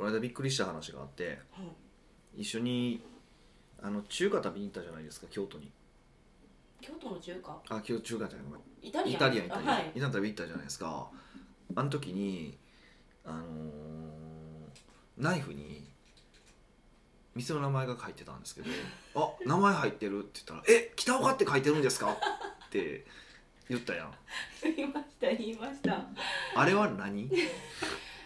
この間びっくりした話があって一緒にあの中華食べに行ったじゃないですか京都に。京都の中華？あ京中華じゃない。ごめん。イタリア？ンイタリアンイタリア。ン、はい。イタリアン食べ行ったじゃないですか。あの時にあのーナイフに店の名前が書いてたんですけど「あ名前入ってる」って言ったら「え北岡って書いてるんですか?」って言ったやん。言いました言いました。あれは何？い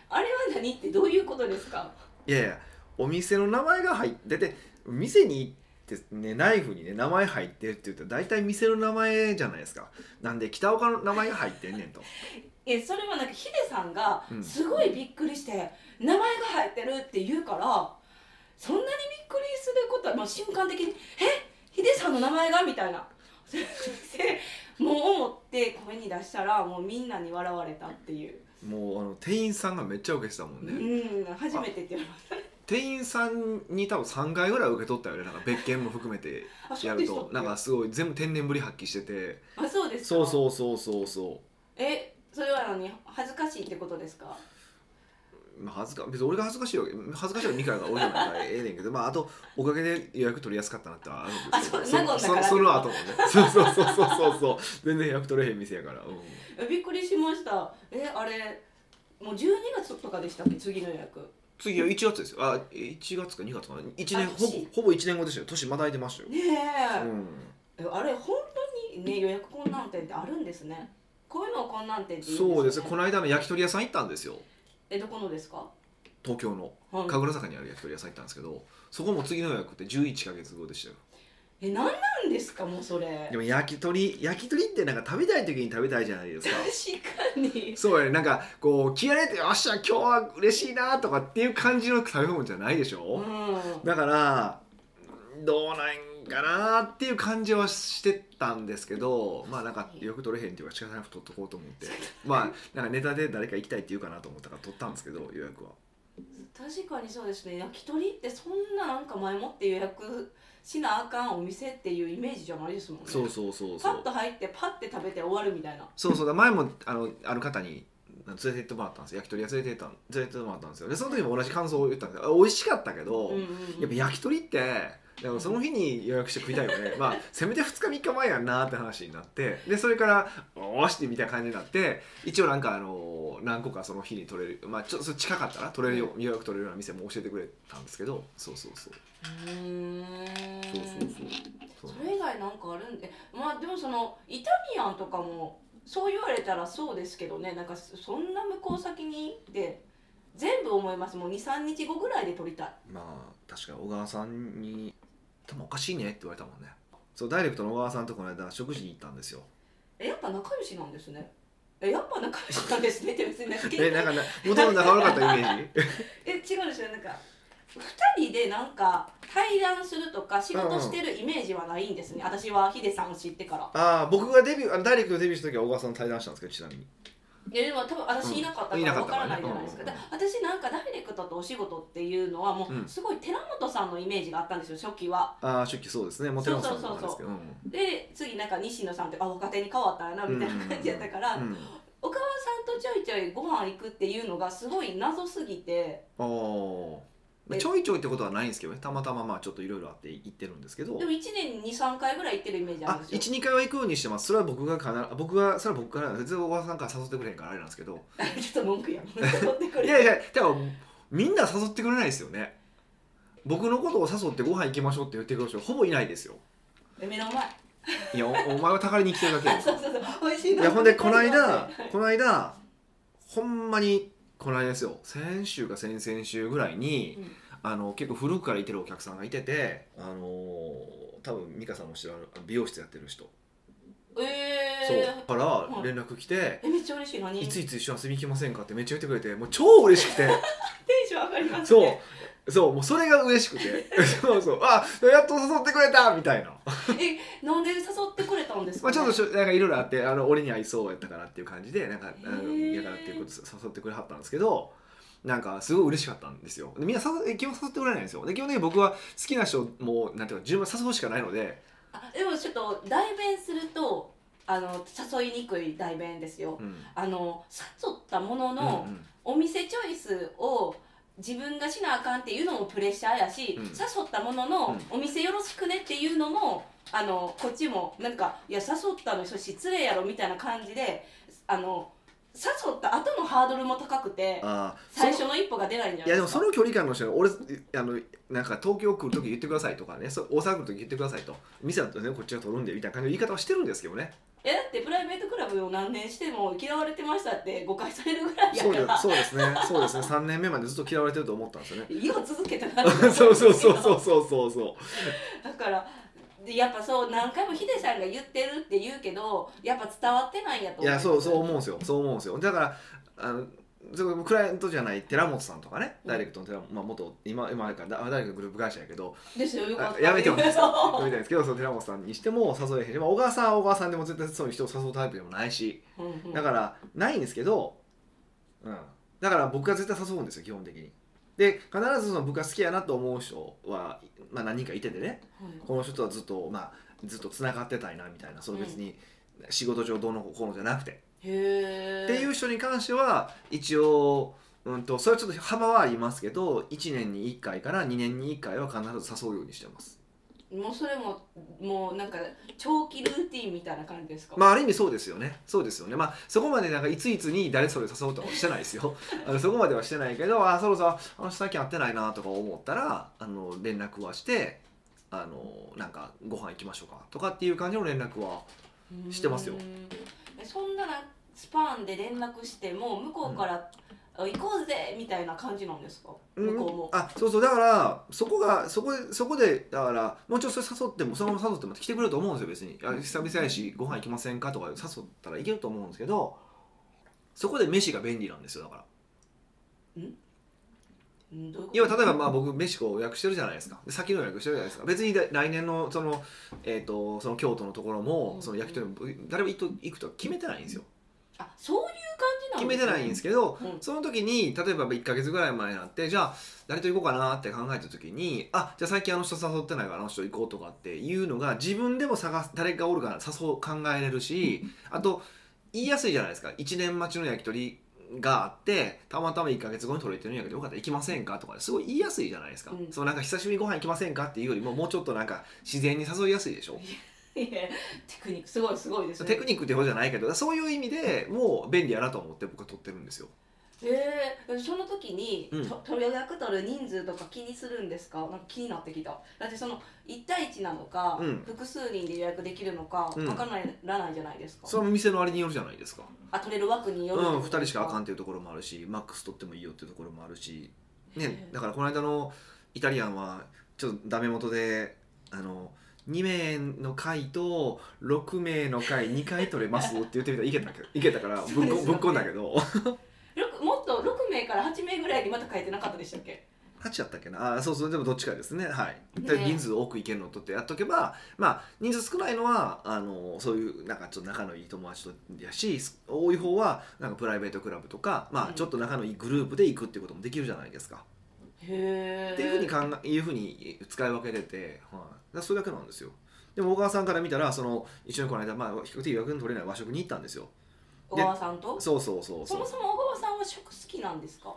あれは何ってどういうことですか？やいやお店の名前が入ってて店に行ってねナイフにね名前入ってるって言ったら大体店の名前じゃないですか。なんで北岡の名前が入ってんねんと。えそれはなんかヒデさんがうん。すごいびっくりして、名前が入ってるって言うからそんなにびっくりすることは、まあ、瞬間的に「え？ヒデさんの名前が?」みたいな。で もう思って声に出したらもうみんなに笑われたっていう、もうあの店員さんがめっちゃ受けてたもんね、うん初めてって言われました。店員さんに多分3回ぐらい受け取ったよね。なんか別件も含めてやると。なんかすごい全部天然ぶり発揮してて。あそうですか？そうそうそうそうそえそれは何？恥ずかしいってことですか？う、まあ、恥ずか別に俺が恥ずかしいわけ恥ずかしいの2回が俺じゃないからええねんけど まああとおかげで予約取りやすかったなってあるんですけどあそそその後もね。そうそうそうそうそうそう。全然予約取れへん店やから、うん。えびっくりしました。えあれもう12月とかでしたっけ？次の予約。次は1月ですよ。あ1月か2月かな。1年あほぼ年。ほぼ1年後でしたよ。年またいてましたよ、ねえ、うん。えあれ本当にね予約困難点ってあるんですね。こういうのを困難点って言うんですよ、ね、そうです。この間の焼き鳥屋さん行ったんですよえどこのですか？東京の。はい。神楽坂にある焼き鳥屋さん行ったんですけどそこも次の予約って11か月後でしたよ。え何なんですか？もうそれ。でも焼き鳥焼き鳥ってなんか食べたい時に食べたいじゃないですか。確かに。そうやね。なんかこう気合入れてよっしゃ今日は嬉しいなとかっていう感じの食べ物じゃないでしうょ、ん。だからどうなんかなっていう感じはしてたんですけどまあなんかよく取れへんっていうか仕方なく取っとこうと思って。まあなんかネタで誰か行きたいって言うかなと思ったから取ったんですけど予約は。確かにそうですね。焼き鳥ってそんななんか前もって予約しなあかんお店っていうイメージじゃないですもんね。そうそうそうそう。パッと入ってパッて食べて終わるみたいな。そうそう。だ前もあのある方に連れて行ってもらったんですよ。焼き鳥屋連れて行った連れて行ってもらったんですよ。でその時も同じ感想を言ったんですよ。あ美味しかったけど、うんうんうん。やっぱ焼き鳥ってでもその日に予約して食いたいよね。まあせめて2日3日前やんなって話になってでそれからおしてみたいな感じになって一応なんかあの何個かその日に取れるまあちょっと近かったら取れるよ予約取れるような店も教えてくれたんですけどそうそうそう。うー。んそうそう。そう。それ以外なんかあるん？でまあでもそのイタリアンとかもそう言われたらそうですけどね。なんかそんな向こう先に行って全部思います。もう23日後ぐらいで撮りたい。まあ確かに小川さんに「多分おかしいね」って言われたもんね。そうダイレクトの小川さんとこの間食事に行ったんですよ。えやっぱ仲良しなんですね。えやっぱ仲良しなんですね。って別になんかえなんかねもともと仲悪かったイメージ？え違うんですよ。なんか2人でなんか対談するとか仕事してるイメージはないんですね、私はヒデさんを知ってから。ああ僕がデビューあのダイレクトデビューした時は小川さんと対談したんですけどちなみにいやでも多分私いなかったからわからないじゃないですか,、うん。か私なんかダイレクトとお仕事っていうのはもうすごい寺本さんのイメージがあったんですよ初期は。ああ初期そうですね。モテランさんなんですけど。で次なんか西野さんってあ若手に変わったなみたいな感じやったから、うん。うん。小川さんとちょいちょいご飯行くっていうのがすごい謎すぎてあーまあちょいちょいってことはないんですけどね。たまたままあちょっといろいろあって行ってるんですけど。でも1年に23回ぐらい行ってるイメージあるあんですよ。12回は行くようにしてます。それは僕がかな僕がそれは僕から全然小川さんから誘ってくれへんからあれなんですけど。ちょっと文句やん。取ってくれいやいやでもみんな誘ってくれないですよね。僕のことを誘ってご飯行きましょうって言ってくる人ほぼいないですよ。え目の前。いやおお前はたかりに来てるだけ そうそうそう。美味しいいやほんでこの間はい。この間ほんまにこの間ですよ。先週か先々週ぐらいに、うん。あの結構古くからいてるお客さんがいててあのー多分美香さんも知らる美容室やってる人、えそう。ー、から連絡来て、えめっちゃ嬉しい。何？いついつ一緒に遊びに行きませんかってめっちゃ言ってくれてもう超嬉しくて。テンション上がりますそう。ねそうもうそれが嬉しくて。そうそう。あやっと誘ってくれたみたいな。えなんで誘ってくれたんですか、まあ、ね、ちょっとなんかいろいろあってあの俺に合いそうやったからっていう感じでなんかあの嫌からっていうことで誘ってくれはったんですけどなんかすごい嬉しかったんですよ。でみんな誘え基本誘ってくれないんですよ。で基本的に僕は好きな人もなんていうか順番誘うしかないので。あでもちょっと代弁するとあの誘いにくい代弁ですよ。うん。あの誘ったものうんの、お店チョイスを自分がしなあかんっていうのもプレッシャーやし、うん。誘ったものの、うん。お店よろしくねっていうのもあのこっちもなんかいや誘ったの人失礼やろみたいな感じであの誘った後のハードルも高くて最初の一歩が出ないんじゃないでか。いやですもその距離感の人が俺あのなんか東京来る時言ってくださいとかねそ大阪来る時言ってくださいと。店だとねこっちが取るんでみたいな感じの言い方はしてるんですけどねいやだってプライベートクラブを何年しても嫌われてましたって誤解されるぐらいやから。そうですね。そうですね。3年目までずっと嫌われてると思ったんですよね。色続けたなそう そうそうそうそうそうそう。だからでやっぱそう何回もヒデさんが言ってるって言うけどやっぱ伝わってないんやと思いやそうそうう思うんですよ。そう思うんですよ。だからあのクライアントじゃない寺本さんとかね、うん。ダイレクトの寺まあ、元今今あれかダダイレクトグループ会社やけどですよよかったあやめてもやめうたいですけどその寺本さんにしても誘えへんし、まあ、小川さんは小川さんでも絶対そういう人を誘うタイプでもないしんうん。だからないんですけど、うん、だから僕が絶対誘うんですよ基本的に。で必ずその僕が好きやなと思う人は、まあ、何人かいててねはい。この人とはずっとまあずっとつながってたいなみたいな。その別に仕事上どうのこうのじゃなくて、っていう人に関しては一応、うん、とそれはちょっと幅はありますけど1年に1回から2年に1回は必ず誘うようにしてます。もうそれももうなんか長期ルーティンみたいな感じですか、まあある意味そうですよね。そうですよね。まあそこまでなんかいついつに誰それ誘うとかはしてないですよ。あのそこまではしてないけどあそろそろあの人最近会ってないなとか思ったらあの連絡はしてあのなんかご飯行きましょうかとかっていう感じの連絡はしてますよそんななスパンで連絡しても向こうから、あ行こうぜみたいな感じなんですか？向こうも、あそうそう。だからそこがそこでそこでだからもうちょっと誘ってもそのまま誘っても来てくれると思うんですよ別に。あ久々やしご飯行きませんかとか誘ったらいけると思うんですけどそこで飯が便利なんですよだから。うん？要は例えばまあ僕飯こう予約してるじゃないですか。で先の予約してるじゃないですか。別にで来年のその,、えー、とその京都のところもうん。その焼き鳥も誰も行くと行くとは決めてないんですよ。あそういう感じなん決めてないんですけど、うん。その時に例えば1か月ぐらい前になってじゃあ誰と行こうかなって考えた時にあじゃあ最近あの人誘ってないからあの人行こうとかっていうのが自分でも探す誰がおるか誘う考えれるしあと言いやすいじゃないですか。1年待ちの焼き鳥があってたまたま1か月後に取れてるんやけどよかったら行きませんかとかすごい言いやすいじゃないですか、うん。そうなんか久しぶりにご飯行きませんかっていうよりももうちょっとなんか自然に誘いやすいでしょ。テクニックすごいすごいですね。テクニックってことじゃないけどそういう意味でもう便利やなと思って僕は取ってるんですよえー、その時に、うん。と取り役取る人数とか気にするんですか？なんか気になってきた。だってその1対1なのか、うん。複数人で予約できるのかうん。分からないじゃないですか、それも店のあれによるじゃないですか。あ取れる枠にようん、るってこと？2人しかあかんんっていうところもあるしマックス取ってもいいよっていうところもあるし、へね、えだからこの間のイタリアンはちょっとダメ元であの2名の回と6名の回2回取れますって言ってみたらいけたけどいけたから ぶっこぶっこんだけど。ろもっと6名から8名ぐらいにまた書いてなかったでしたっけ？8やったっけな？あそうそうでもどっちかですね。はい。ね。で人数多くいけるのとってやっとけばまあ人数少ないのはあのそういうなんかちょっと仲のいい友達とやし多い方はなんかプライベートクラブとか、まあ、うん。ちょっと仲のいいグループで行くっていうこともできるじゃないですか。へえっていうふうに考えいうふうに使い分けてて、はい、それだけなんですよ。でも小川さんから見たらその一緒にこの間、まあ、比較的予約の取れない和食に行ったんですよ小川さんと？そうそうそうそう。そもそも小川さんは食好きなんですか？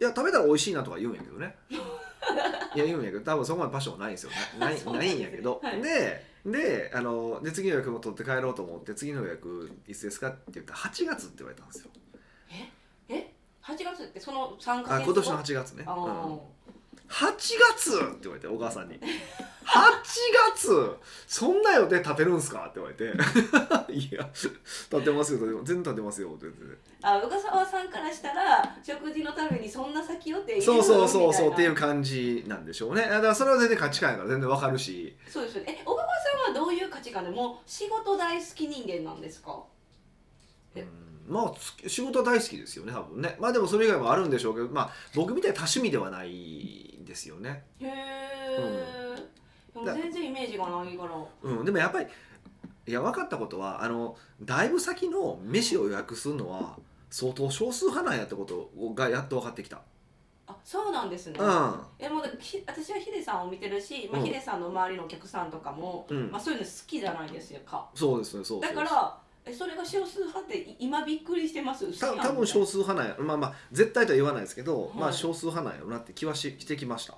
いや食べたら美味しいなとか言うんやけどね。いや言うんやけど多分そこまでパッションはないんですよな ないないんやけど、はい。でであので次の予約も取って帰ろうと思って次の予約いつですかって言ったら8月って言われたんですよ。え？8月ってその3ヶ月あ今年の8月ね、あうん。ー8月って言われて小川さんに「8月そんな予定立てるんすか?」って言われて「いや立てますよ。立てます全然立てますよ」って言ってあ小川さんからしたら食事のためにそんな先予定そうそうそうそうっていうみ感じなんでしょうね。だからそれは全然価値観やから全然わかるし。そうですよね。え小川さんはどういう価値観でもう仕事大好き人間なんですか？まあつ仕事は大好きですよね多分ね。まあでもそれ以外もあるんでしょうけどまあ僕みたいな多趣味ではないですよね。へえ、でも全然イメージがないから。うん。でもやっぱりいや分かったことはあのだいぶ先の飯を予約するのは相当少数派なんやってことがやっと分かってきた。あそうなんですね、うん。えもう私はヒデさんを見てるし、まあ、うん。ヒデさんの周りのお客さんとかも、うん。まあ、そういうの好きじゃないですか。そうですねそう。だからえそれが少数派ってい今びっくりしてます？た多分少数派なんやまあまあ絶対とは言わないですけど、はい。まあ少数派なんやろなって気はししてきました。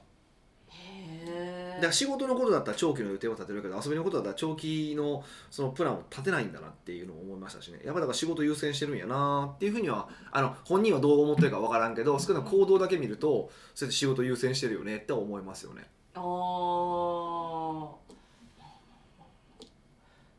へだから仕事のことだったら長期の予定は立てるけど遊びのことだったら長期のそのプランを立てないんだなっていうのを思いましたしね。やっぱだから仕事優先してるんやなっていうふうにはあの本人はどう思ってるか分からんけど少なく行動だけ見るとそうやって仕事優先してるよねって思いますよね。あー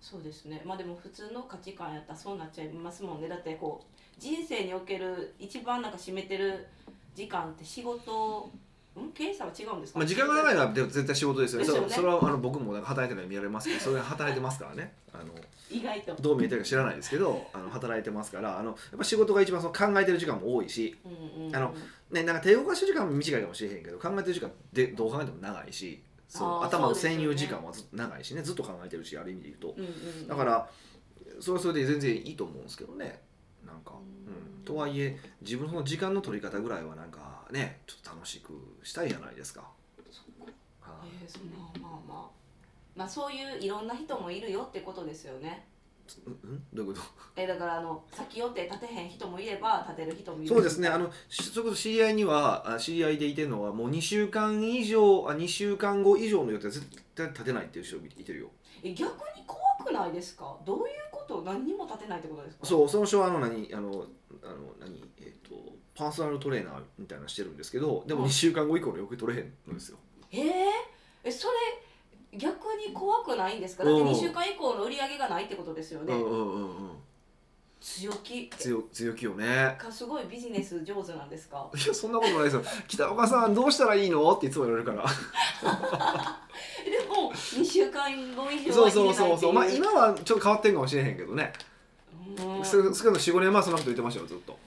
そうですね。まあでも普通の価値観やったらそうなっちゃいますもんね。だってこう人生における一番なんか占めてる時間って仕事ん？経営者は違うんですか、まあ、時間が長いのは絶対仕事ですよね。そそれはあの僕もなんか働いてるのに見られますけどそれは働いてますからね。あの意外と、どう見えてるか知らないですけどあの働いてますからあのやっぱ仕事が一番その考えてる時間も多いしうんうんうん、あのね、なんか手動かし時間も短いかもしれへんけど考えてる時間でどう考えても長いしそう頭の占有時間はずっと長いしねずっと考えてるしある意味で言うと。うんうん、だからそれはそれで全然いいと思うんですけどね。なんか、うん。うん、とはいえ自分の時間の取り方ぐらいはなんかねちょっと楽しくしたいじゃないですか。はい。えーそまあまあまあ。まあそういういろんな人もいるよってことですよねうんうんどういうこと？えーだからあの先予定立てへん人もいれば立てる人もいる。そうですね。あのしそれこそ知り合いにはあ知り合いでいてるのはもう2週間以上あ2週間後以上の予定は絶対立てないっていう人いてるよ。え逆に怖くないですか？どういうこと？何にも立てないってことですか？そうその人はあの何あのあの何えっ、とパーソナルトレーナーみたいなのしてるんですけどでもはい。2週間後以降のよく取れへんのですよ。えー、えそれ逆に怖くないんですか？だってうん2週間以降の売り上げがないってことですよね、うんうんうん。うん強気。強強気よね。かすごいビジネス上手なんですか？いやそんなことないですよ。北岡さんどうしたらいいの？っていつも言われるから。えでも2週間後以上そうそうそうそう。まあ今はちょっと変わってんかもしれへんけどね。うん。少なくとも45年前はそんなこと言ってましたよずっと。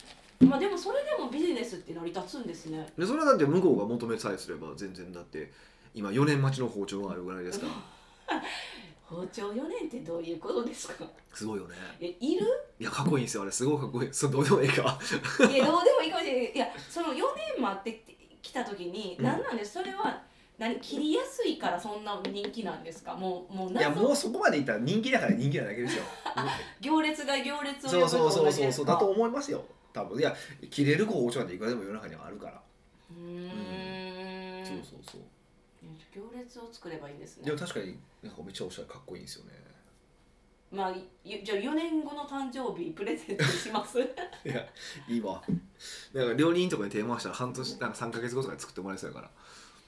まあでもそれでもビジネスって成り立つんですね。でそれはだって向こうが求めさえすれば全然だって今4年待ちの包丁があるぐらいですから。包丁4年ってどういうことですか？すごいよね。えいる？いやかっこいいんですよ。あれすごいかっこいい。そうどうでもいいか。いやどうでもいいかもしれない。いやその4年待ってきた時に、うん。何なんです？それは何切りやすいからそんな人気なんですか？もうもういや謎もうそこまでいったら人気だから人気なだけですよ。行列が行列をそうそうそうそうそう。だと思いますよ。多分。いや切れる包丁なんていくらでも世の中にはあるから、うーん。そうそうそう行列を作ればいいんですね。でも確かになんかめっちゃおしゃれかっこいいんですよね。まあいじゃあ4年後の誕生日プレゼントします。いやいいわ。だから料理人とかに手回したら半年なんか3か月後とかに作ってもらえそうやから。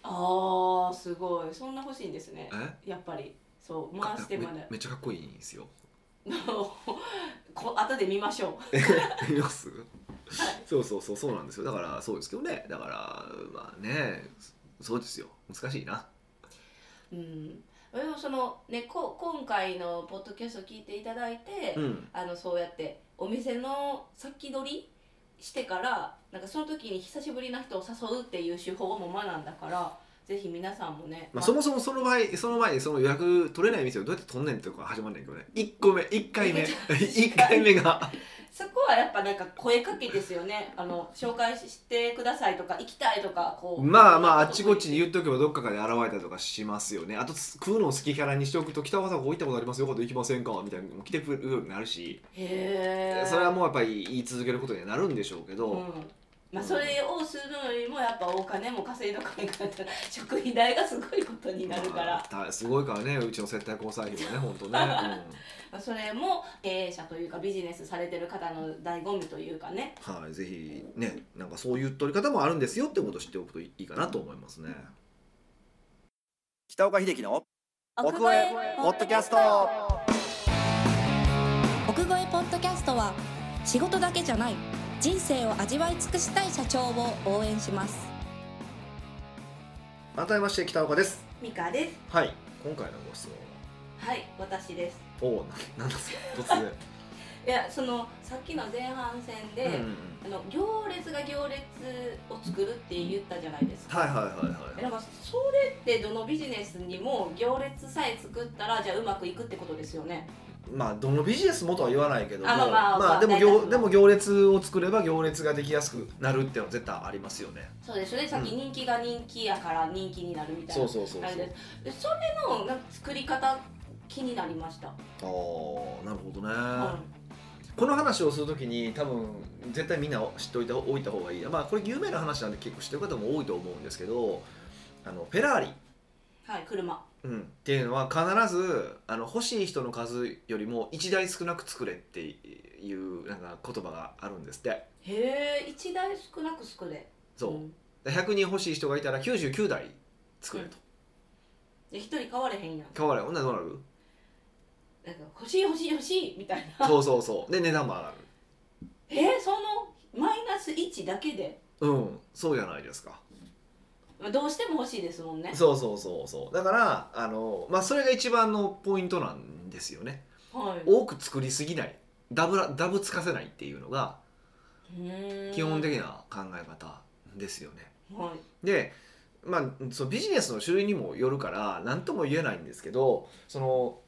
あーすごい。そんな欲しいんですね。え？やっぱり。そう回してまで。めめっちゃかっこいいんですよ。こ後で見ましょ 見ます？そうそうそうそうなんですよ。だからそうですけどね。だからまあねそうですよ。難しいなううん。でもそのねこ今回のポッドキャストを聞いていただいて、うん。あのそうやってお店の先取りしてからなんかその時に久しぶりな人を誘うっていう手法も学んだからぜひ皆さんもね、まあ、そもそもその場合その前にその予約取れない店をどうやって取んねんってとこから始まんねんけどね。1個目1回目。1回目がそこはやっぱなんか声かけですよね。あの紹介してくださいとか行きたいとかこう。まあまああっちこっちに言っとけばどっかから現れたりとかしますよね。あと食うのを好きキャラにしておくと北川さんここ行ったことありますよここ行きませんかみたいなのも来てくれるようになるし。へえそれはもうやっぱり言い続けることにはなるんでしょうけど、うんまあ、それをするのにもやっぱお金も稼いどかないから食費代がすごいことになるから、まあたすごいからねうちの接待交際費はね本当ね、まあ、それも経営者というかビジネスされてる方の醍醐味というかね。うん、はいぜひねなんかそういう取り方もあるんですよってことを知っておくといいかなと思いますね。北岡秀樹の奥越えポッドキャスト。奥越えポッドキャストは仕事だけじゃない人生を味わい尽くしたい社長を応援します。改めまして北岡です。ミカです。はい。今回のご質問は？い私です。はおおななんですか突然いやそのさっきの前半戦で、うんあの行列が行列を作るって言ったじゃないですか、はいはいはいはい。えなんかそれってどのビジネスにも行列さえ作ったらじゃあうまくいくってことですよねまあどのビジネスもとは言わないけどもあまあまあまあでも行でも行列を作れば行列ができやすくなるっていうのは絶対ありますよね。そうです。ねさっき人気が人気やから人気になるみたいな、そうそうそうそう。あれです。でそれの作り方気になりました、ああなるほどね、はこの話をするときに多分絶対みんな知っておいたおいた方がいい。まあこれ有名な話なんで結構知ってる方も多いと思うんですけどあのフェラーリ、はい車。うん、っていうのは必ずあの欲しい人の数よりも1台少なく作れっていうなんか言葉があるんですって。へえ一台少なく作れ。そう、ん。100人欲しい人がいたら99台作れと、で一人買われへんやん。変われほん。ならどうなる？なんか欲しい欲しい欲しいみたいな。そうそうそう。で値段も上がる。えー、そのマイナス1だけで？うん。そうじゃないですか。まあどうしても欲しいですもんね。そうそうそうそう。だからあの、まあ、それが一番のポイントなんですよね。はい。多く作りすぎない。ダブらダブつかせないっていうのが基本的な考え方ですよね。はい。でまあそのビジネスの種類にもよるから何とも言えないんですけどその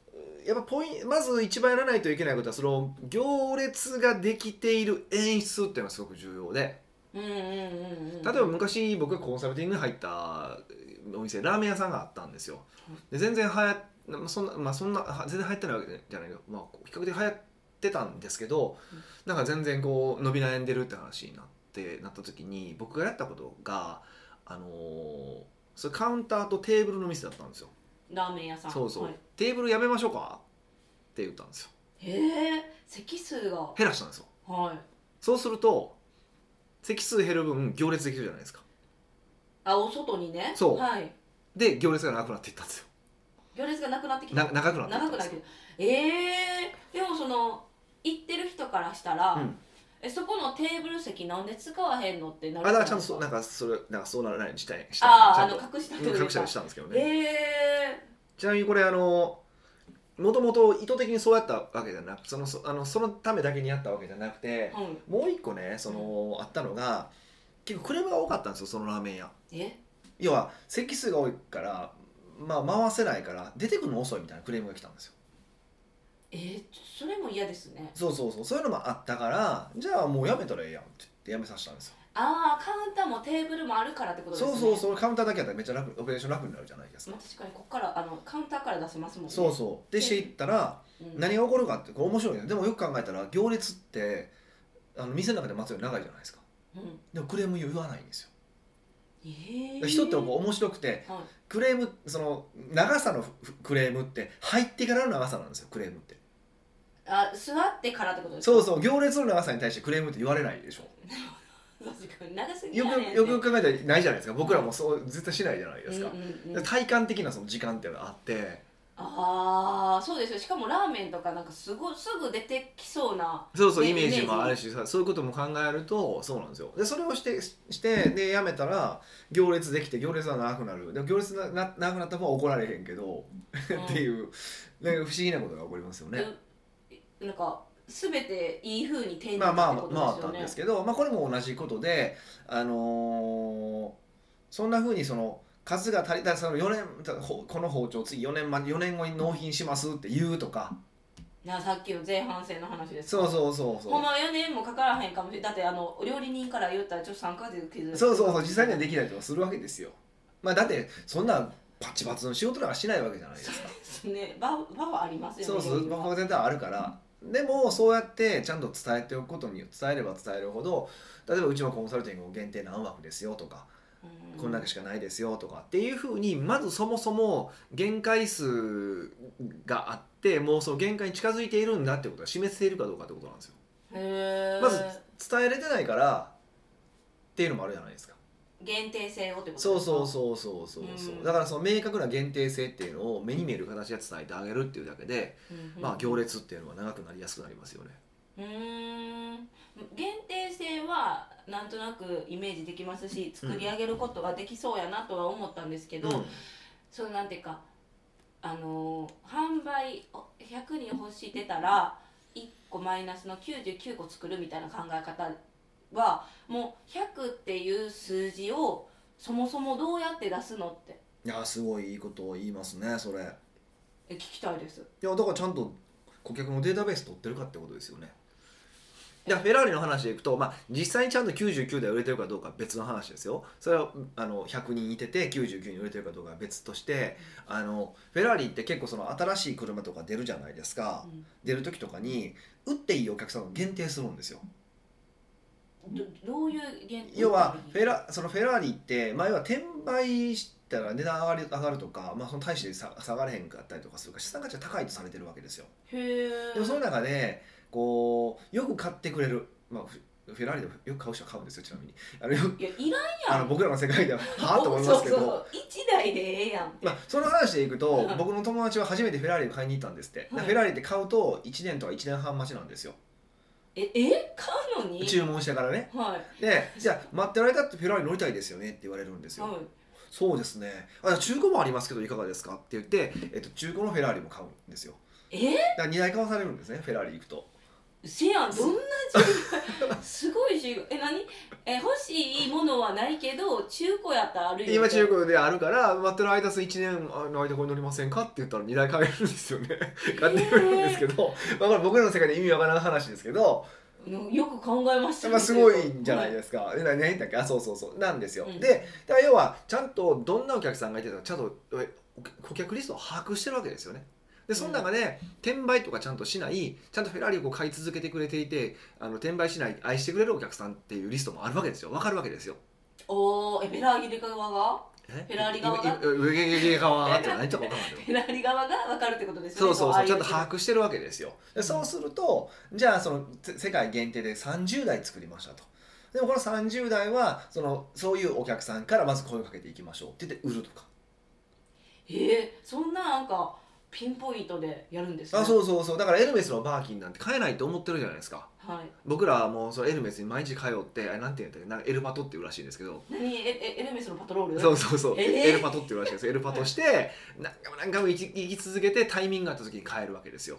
やっぱポインまず一番やらないといけないことはその行列ができている演出っていうのがすごく重要で例えば昔僕がコンサルティングに入ったお店ラーメン屋さんがあったんですよ。で全然流行っそんなまあそんなは全然流行ってないわけじゃないけど、まあ、比較的流行ってたんですけどなんか全然こう伸び悩んでるって話になってなった時に僕がやったことがあのーそれカウンターとテーブルの店だったんですよ。ラーメン屋さん。そうそう、はい。テーブルやめましょうか？って言ったんですよ。へえ席数が。減らしたんですよ。はい。そうすると席数減る分行列できるじゃないですか。あお外にね。そう。はい。で行列がなくなっていったんですよ。行列がなくなってきた。な長くなっていったんですよ。長くなってきたええでもその行ってる人からしたら、うん。えそこのテーブル席なんで使わへんのってなるあだからちゃんとそうなんかそれなんかそうならないようにしたいしたあーちゃんとあの隠したうん隠したりしたんですけどね、ええちなみにこれあのもともと意図的にそうやったわけじゃなくそのそあのそのためだけにやったわけじゃなくてはいもう一個ねその、あったのが結構クレームが多かったんですよそのラーメン屋。え？要は席数が多いからまあ回せないから出てくるの遅いみたいなクレームが来たんですよ。え？ー、それも嫌ですね。そうそうそうそういうのもあったからじゃあもうやめたらええやんって言ってやめさせたんですよああカウンターもテーブルもあるからってことですね。そうそうそうカウンターだけやったらめっちゃ楽オペレーション楽になるじゃないですかまあ、確かにここからあのカウンターから出せますもんね。そうそう。でしていったらうん何が起こるかってこれ面白いね。でもよく考えたら行列ってあの店の中で待つより長いじゃないですか。うん。でもクレーム言わないんですよ。えー、人ってこう面白くてはい。クレームその長さのふクレームって入ってからの長さなんですよクレームって。あ座ってからってことですか？そうそう行列の長さに対してクレームって言われないでしょ よくよくよく考えたらないじゃないですか。僕らもそう絶対しないじゃないですか。うん、うんうん、体感的なその時間っていうのがあって。ああそうですよ。しかもラーメンとかなんかすごすぐ出てきそうなねそうそうイメージ。もあるイしさそういうことも考えるとそうなんですよ。でそれをしてしてでやめたら行列できて行列が長くなる。でも行列がな長くなった方は怒られへんけど、っていう不思議なことが起こりますよね、うんなんか全ていい風に転じまあまあまああったんですけど、まあ、これも同じことで、あのーそんなふうにその数が足りたらその4年ほこの包丁次4年ま4年後に納品しますって言うとか。なさっきの前半戦の話ですそうそうそうそう。ほんまは4年もかからへんかもしれない。だってあの料理人から言ったらちょっと3ヶ月傷そうそうそう実際にはできないとかするわけですよ。まあだってそんなパチパチの仕事なんかしないわけじゃないですか。ですね。場場はありますよね。そうそう料理は僕は全然あるからでもそうやってちゃんと伝えておくことに伝えれば伝えるほど例えばうちのコンサルティング限定何枠ですよとかうん。こんだけしかないですよとかっていうふうにまずそもそも限界数があってもうその限界に近づいているんだってことが示せているかどうかってことなんですよ。まず伝えれてないからっていうのもあるじゃないですか限定性をってことそうか？そうそうそうそうそう。うん。だからその明確な限定性っていうのを目に見える形で伝えてあげるっていうだけでうんうん。まあ行列っていうのは長くなりやすくなりますよね。うーん。限定性はなんとなくイメージできますし作り上げることができそうやなとは思ったんですけど、うん。そのなんていうかあのー販売お100人欲してたら1個マイナスの99個作るみたいな考え方はもう100っていう数字をそもそもどうやって出すのって。いやすごいいいことを言いますねそれ。いえ聞きたいです。やだからちゃんと顧客のデータベース取ってるかってことですよね。だからフェラーリの話でいくと、まあ、実際にちゃんと99台売れてるかどうかは別の話ですよ。それはあの100人いてて99人売れてるかどうかは別としてあのフェラーリって結構その新しい車とか出るじゃないですか、うん。出る時とかに売っていいお客さんを限定するんですよ。どどういう現要はフェラそのフェラーリって前は転売したら値段上がる上がるとか、まあ、その大して下下がれへんかったりとかするから資産価値が高いとされてるわけですよ。へえでもその中でこうよく買ってくれる、まあ、フフェラーリでよく買う人は買うんですよちなみに。あいやいらんやん。あの僕らの世界でははあと思いますけど。そうそうそう。一台でええやんまあ、その話でいくとうん。僕の友達は初めてフェラーリを買いに行ったんですって、はいフェラーリって買うと1年とか1年半待ちなんですよ。ええ？買に。注文してからね。はい。でじゃあ待ってる間ってフェラーリ乗りたいですよねって言われるんですよ、はい。そうですね。あ中古もありますけどいかがですかって言って、えっと、中古のフェラーリも買うんですよ。え？だから2台買わされるんですねフェラーリ行くと。せやんどんな時？代 すごいしえ何？え欲しいものはないけど中古やったらあるよ今中古であるから待ってる間1年の間これ乗りませんかって言ったら2台買えるんですよね。買ってくれるんですけど、まあ、これ僕らの世界で意味わからない話ですけどうんよく考えましたねまあ、すごいんじゃないすですか。え何言っけ？あそうそうそうなんですよ。うんでだ要はちゃんとどんなお客さんがいてるかちゃんと顧客リストを把握してるわけですよね。でその中で、転売とかちゃんとしないちゃんとフェラーリを買い続けてくれていてあの転売しない愛してくれるお客さんっていうリストもあるわけですよわかるわけですよ。おーえフェラーリ側が？えフェラーリ側が？今今上上側がって何言ったか分からないけどフェラーリ側が分かるってことですよねそうそうそうちゃんと把把握してるわけですよでそうするとじゃあそのせ世界限定で30台作りましたとでもこの30台はそのそういうお客さんからまず声をかけていきましょうって言って売るとかえー、そんななんかピンポイントでやるんですねあそうそうそうだからエルメスのバーキンなんて買えないと思ってるじゃないですかはい。僕らはもうそのエルメスに毎日通ってあれなんて言うんだっけ？なエルパトっていうらしいんですけど。何？ええエルメスのパトロール？そうそうそう、えー？エルパトっていうらしいですエルパトして何回も何回も生き続けてタイミングがあった時に買えるわけですよ。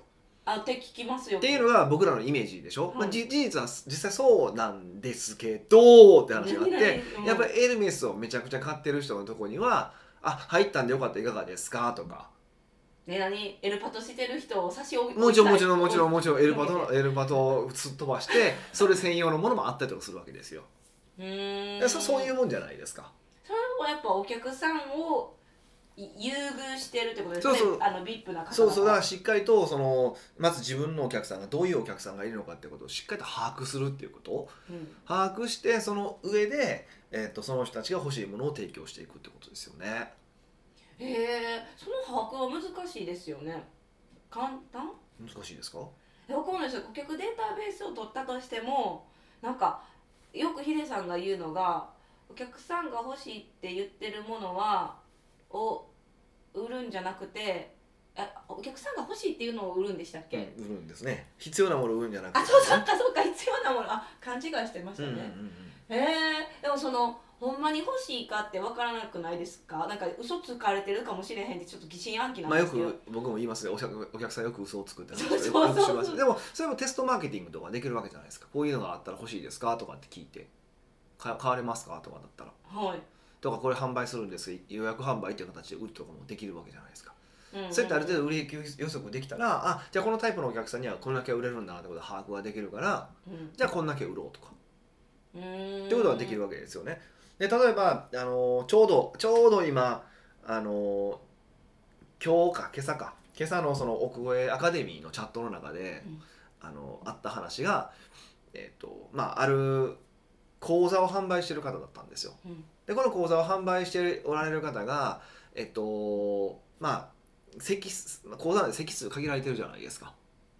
あって聞きますよ。っていうのが僕らのイメージでしょ、まあ、はい。じ事実は実際そうなんですけどって話があってやっぱりエルメスをめちゃくちゃ買ってる人のとこには「あ入ったんでよかったいかがですか?」とかね何？エルパトしてる人を差し置いもちろんもちろんもちろんもちろんエルパうトエルパトをすっ飛ばして それ専用のものもあったりとかするわけですよ。ーん。でそそういうもんじゃないですか？それはやっぱお客さんをい優遇してるってことですね。そうそう。あの VIP な方々そうそう。だからしっかりとそのまず自分のお客さんがどういうお客さんがいるのかってことをしっかりと把握するっていうこと。うん。把握してその上で、えー、とその人たちが欲しいものを提供していくってことですよねへえその把握は難しいですよね。簡単？難しいですか？えわかんないですよ。顧客データベースを取ったとしてもなんかよくヒデさんが言うのがお客さんが欲しいって言ってるものはを売るんじゃなくてあお客さんが欲しいっていうのを売るんでしたっけ、うん、売るんですね。必要なものを売るんじゃなくて、あそうそっかそっか。必要なもの。あ勘違いしてましたうんね、うんうん。へえでもそのほんまに欲しいかって分からなくないですか？なんか嘘つかれてるかもしれへんってちょっと疑心暗鬼なんまあ、よですけど、く僕も言いますね。お客お客さんよく嘘をつくって話そうそうをよくしそうますでもそれもテストマーケティングとかできるわけじゃないですか。こういうのがあったら欲しいですか？とかって聞いて。か買われますか？とかだったら。はい、とかこれ販売するんです予約販売っていう形で売るとかもできるわけじゃないですか。うんうんそうやってある程度売り行き予測できたらあじゃあこのタイプのお客さんにはこれだけ売れるんだなってことで把握ができるからうん。じゃあこんだけ売ろうとか。うーん。ってことができるわけですよね。で例えば、あのちょうどちょうど今、あの今日か今朝か今朝のその奥越えアカデミーのチャットの中で、うんあのあった話が、えっとまあ、ある講座を販売してる方だったんですよ。うんでこの講座を販売しておられる方がえっとまあ席数講座なんで席数限られてるじゃないですか。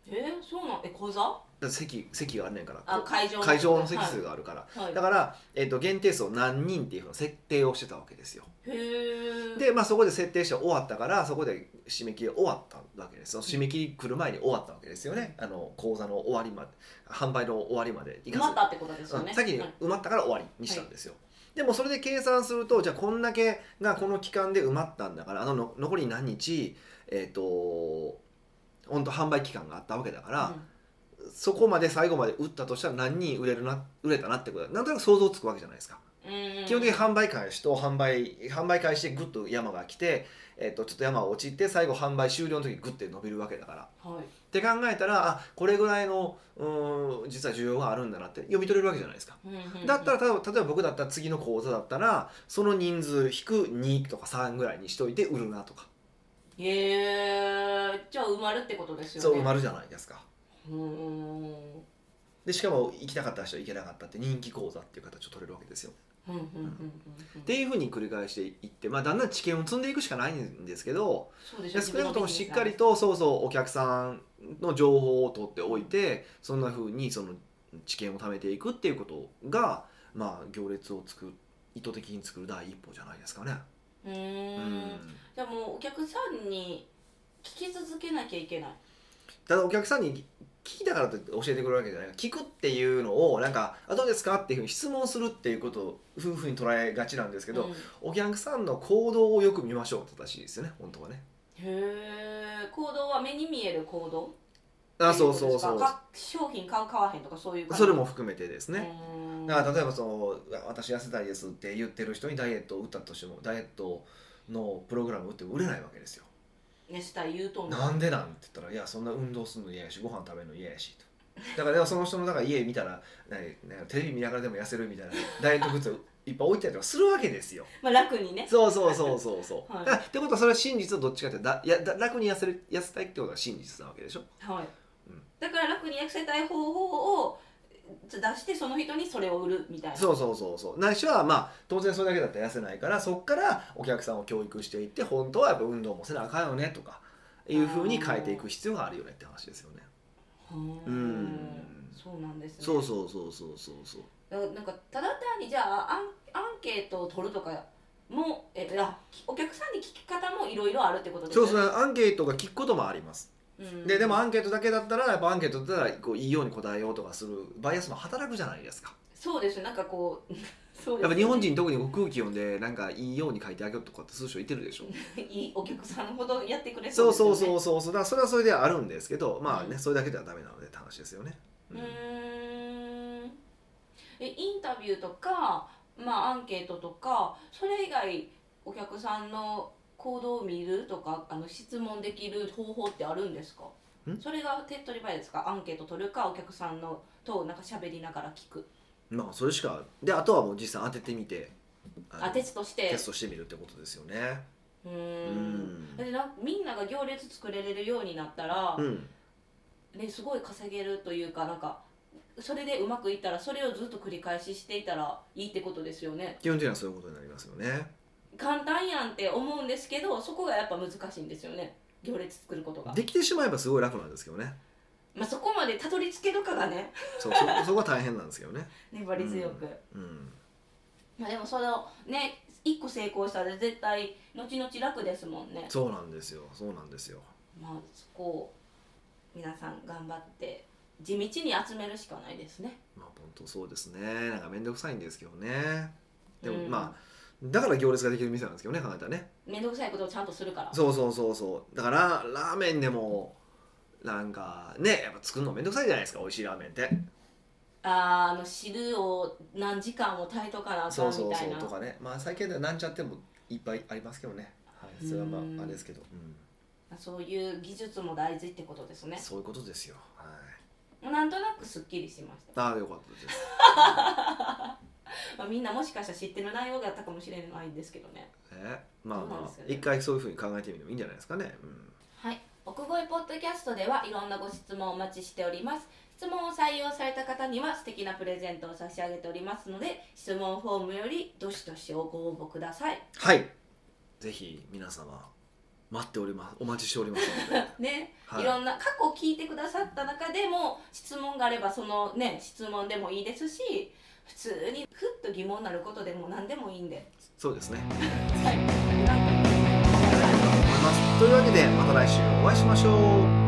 えー、そうなんえ講座？だ席席があんねんから。あ会場の。会場の席数があるから、はい、だから、えっと限定数を何人っていうふうな設定をしてたわけですよ。へえで、まあ、そこで設定して終わったからそこで締め切り終わったわけですその締め切り来る前に終わったわけですよね。あの講座の終わりまで販売の終わりまでいかず埋まったってことですよね、うん先にはい。埋まったから終わりにしたんですよ、でもそれで計算するとじゃあこんだけがこの期間で埋まったんだからあのの残り何日えっ、と本当販売期間があったわけだから、そこまで最後まで売ったとしたら何人売れるな売れたなってことはなんとなく想像つくわけじゃないですか、ううん。基本的に販売開始と販売販売開始でグッと山が来て、えっとちょっと山が落ちて最後販売終了の時にグッて伸びるわけだから。はい。って考えたらあこれぐらいのうーん実は需要があるんだなって読み取れるわけじゃないですか。うんうんうん。だったら例えば例えば僕だったら次の講座だったらその人数引く2とか3ぐらいにしといて売るなとか、へえじゃあ埋まるってことですよねそう埋まるじゃないですか。うーんでしかも行きたかった人は行けなかったって人気講座っていう形を取れるわけですよ。っていうふうに繰り返していって、まあ、だんだん知見を積んでいくしかないんですけど少なくともしっかりとそうそうお客さんの情報を取っておいてそんなふうにその知見を貯めていくっていうことが、まあ、行列を作る意図的に作る第一歩じゃないですかね。うん。じゃあもうお客さんに聞き続けなきゃいけない。ただお客さんに聞きたからといって教えてくれるわけじゃない。聞くっていうのをなんか「あどうですか?」っていうふうに質問するっていうことを夫婦に捉えがちなんですけど、うん。お客さんの行動をよく見ましょうって正しいですよね本当はね。へえ行動は目に見える行動？あそうそうそう。か？商品買う買わへんとかそういうそれも含めてですね。ねだから例えばその「私痩せたいです」って言ってる人にダイエットを打ったとしてもダイエットのプログラムを打っても売れないわけですよ。ねしたい言うと思うなんでなん？って言ったら「いやそんな運動するの嫌やしご飯食べるの嫌やし」と。だからその人のだから家見たらテレビ見ながらでも痩せるみたいな ダイエットグッズをいっぱい置いてたりとかするわけですよ。まあ楽にねそうそうそうそうそう。はいってことはそれは真実はどっちかってだいやだ楽に痩せる痩せたいってことが真実なわけでしょ？はい、うんだから楽に痩せたい方法を出してその人にそれを売るみたいな。そうそうそうそう。ないしはまあ当然それだけだったら痩せないからそっからお客さんを教育していって本当はやっぱ運動もせなあかんよねとかいうふうに変えていく必要があるよねって話ですよね。うー。んうん。そうなんですね。そうそうそうそうそうなんかただ単にじゃあアンアンケートを取るとかもえあお客さんに聞き方もいろいろあるってことですそうねそうアンケートが聞くこともあります。うん。ででもアンケートだけだったらやっぱアンケートだったらこういいように答えようとかするバイアスも働くじゃないですか。そうですなんかこう そうですやっぱ日本人特にこう空気読んでなんかいいように書いてあげようとかってする人いてるでしょ。いいお客さんほどやってくれそうそうですよね。そうそうそうだからそれはそれであるんですけどまあね、うんそれだけではダメなのでって話ですよね。うーん。えインタビューとか、まあ、アンケートとかそれ以外お客さんの行動を見るとかあの質問できる方法ってあるんですか？ん？それが手っ取り早いですか？アンケート取るかお客さんのとなんか喋りながら聞く。まあそれしかであとはもう実際当ててみてあテストして。テストしてみるってことですよね。うん。でなみんなが行列作れれるようになったら、うん。ね、すごい稼げるというかなんかそれでうまくいったらそれをずっと繰り返ししていたらいいってことですよね。基本的にはそういうことになりますよね。簡単やんって思うんですけどそこがやっぱ難しいんですよね。行列作ることが、できてしまえばすごい楽なんですけどね。まあ、そこまでたどり着けるかがね。そうそ そこは大変なんですけどね。粘り強く、うんまあ、でもそれをね一個成功したら絶対後々楽ですもんね。そうなんですよ。そうなんですよ。まあそこを皆さん頑張って地道に集めるしかないですね。まあ本当そうですね。なんか面倒くさいんですけどね。でもうん。まあ、だから行列ができる店なんですけどね考えたらね。面倒くさいことをちゃんとするから。そうそうそうそう。だからラーメンでもなんかねやっぱ作るのめんどくさいじゃないですか美味しいラーメンって。あーあの汁を何時間も炊いとかなあかそうんそうそうとかね。まあ最近ではなんちゃってもいっぱいありますけどね、はい、それはまうんああれですけど、うん。そういう技術も大事ってことですね。そういうことですよ。はい。なんとなくすっきりしました、ああよかったです まあ、みんなもしかしたら知ってる内容だったかもしれないんですけどね。えまあまあね。一回そういうふうに考えてみるのもいいんじゃないですかね、うん。はい。奥越ポッドキャストではいろんなご質問をお待ちしております。質問を採用された方には素敵なプレゼントを差し上げておりますので質問フォームよりどしどしご応募ください。はい。ぜひ皆様待っております。お待ちしておりますので。ね、はい。い、ろんな過去聞いてくださった中でも質問があればそのね質問でもいいですし普通にふっと疑問になることでも何でもいいんで。そうですね。はい。思い。ますというわけでまた来週お会いしましょう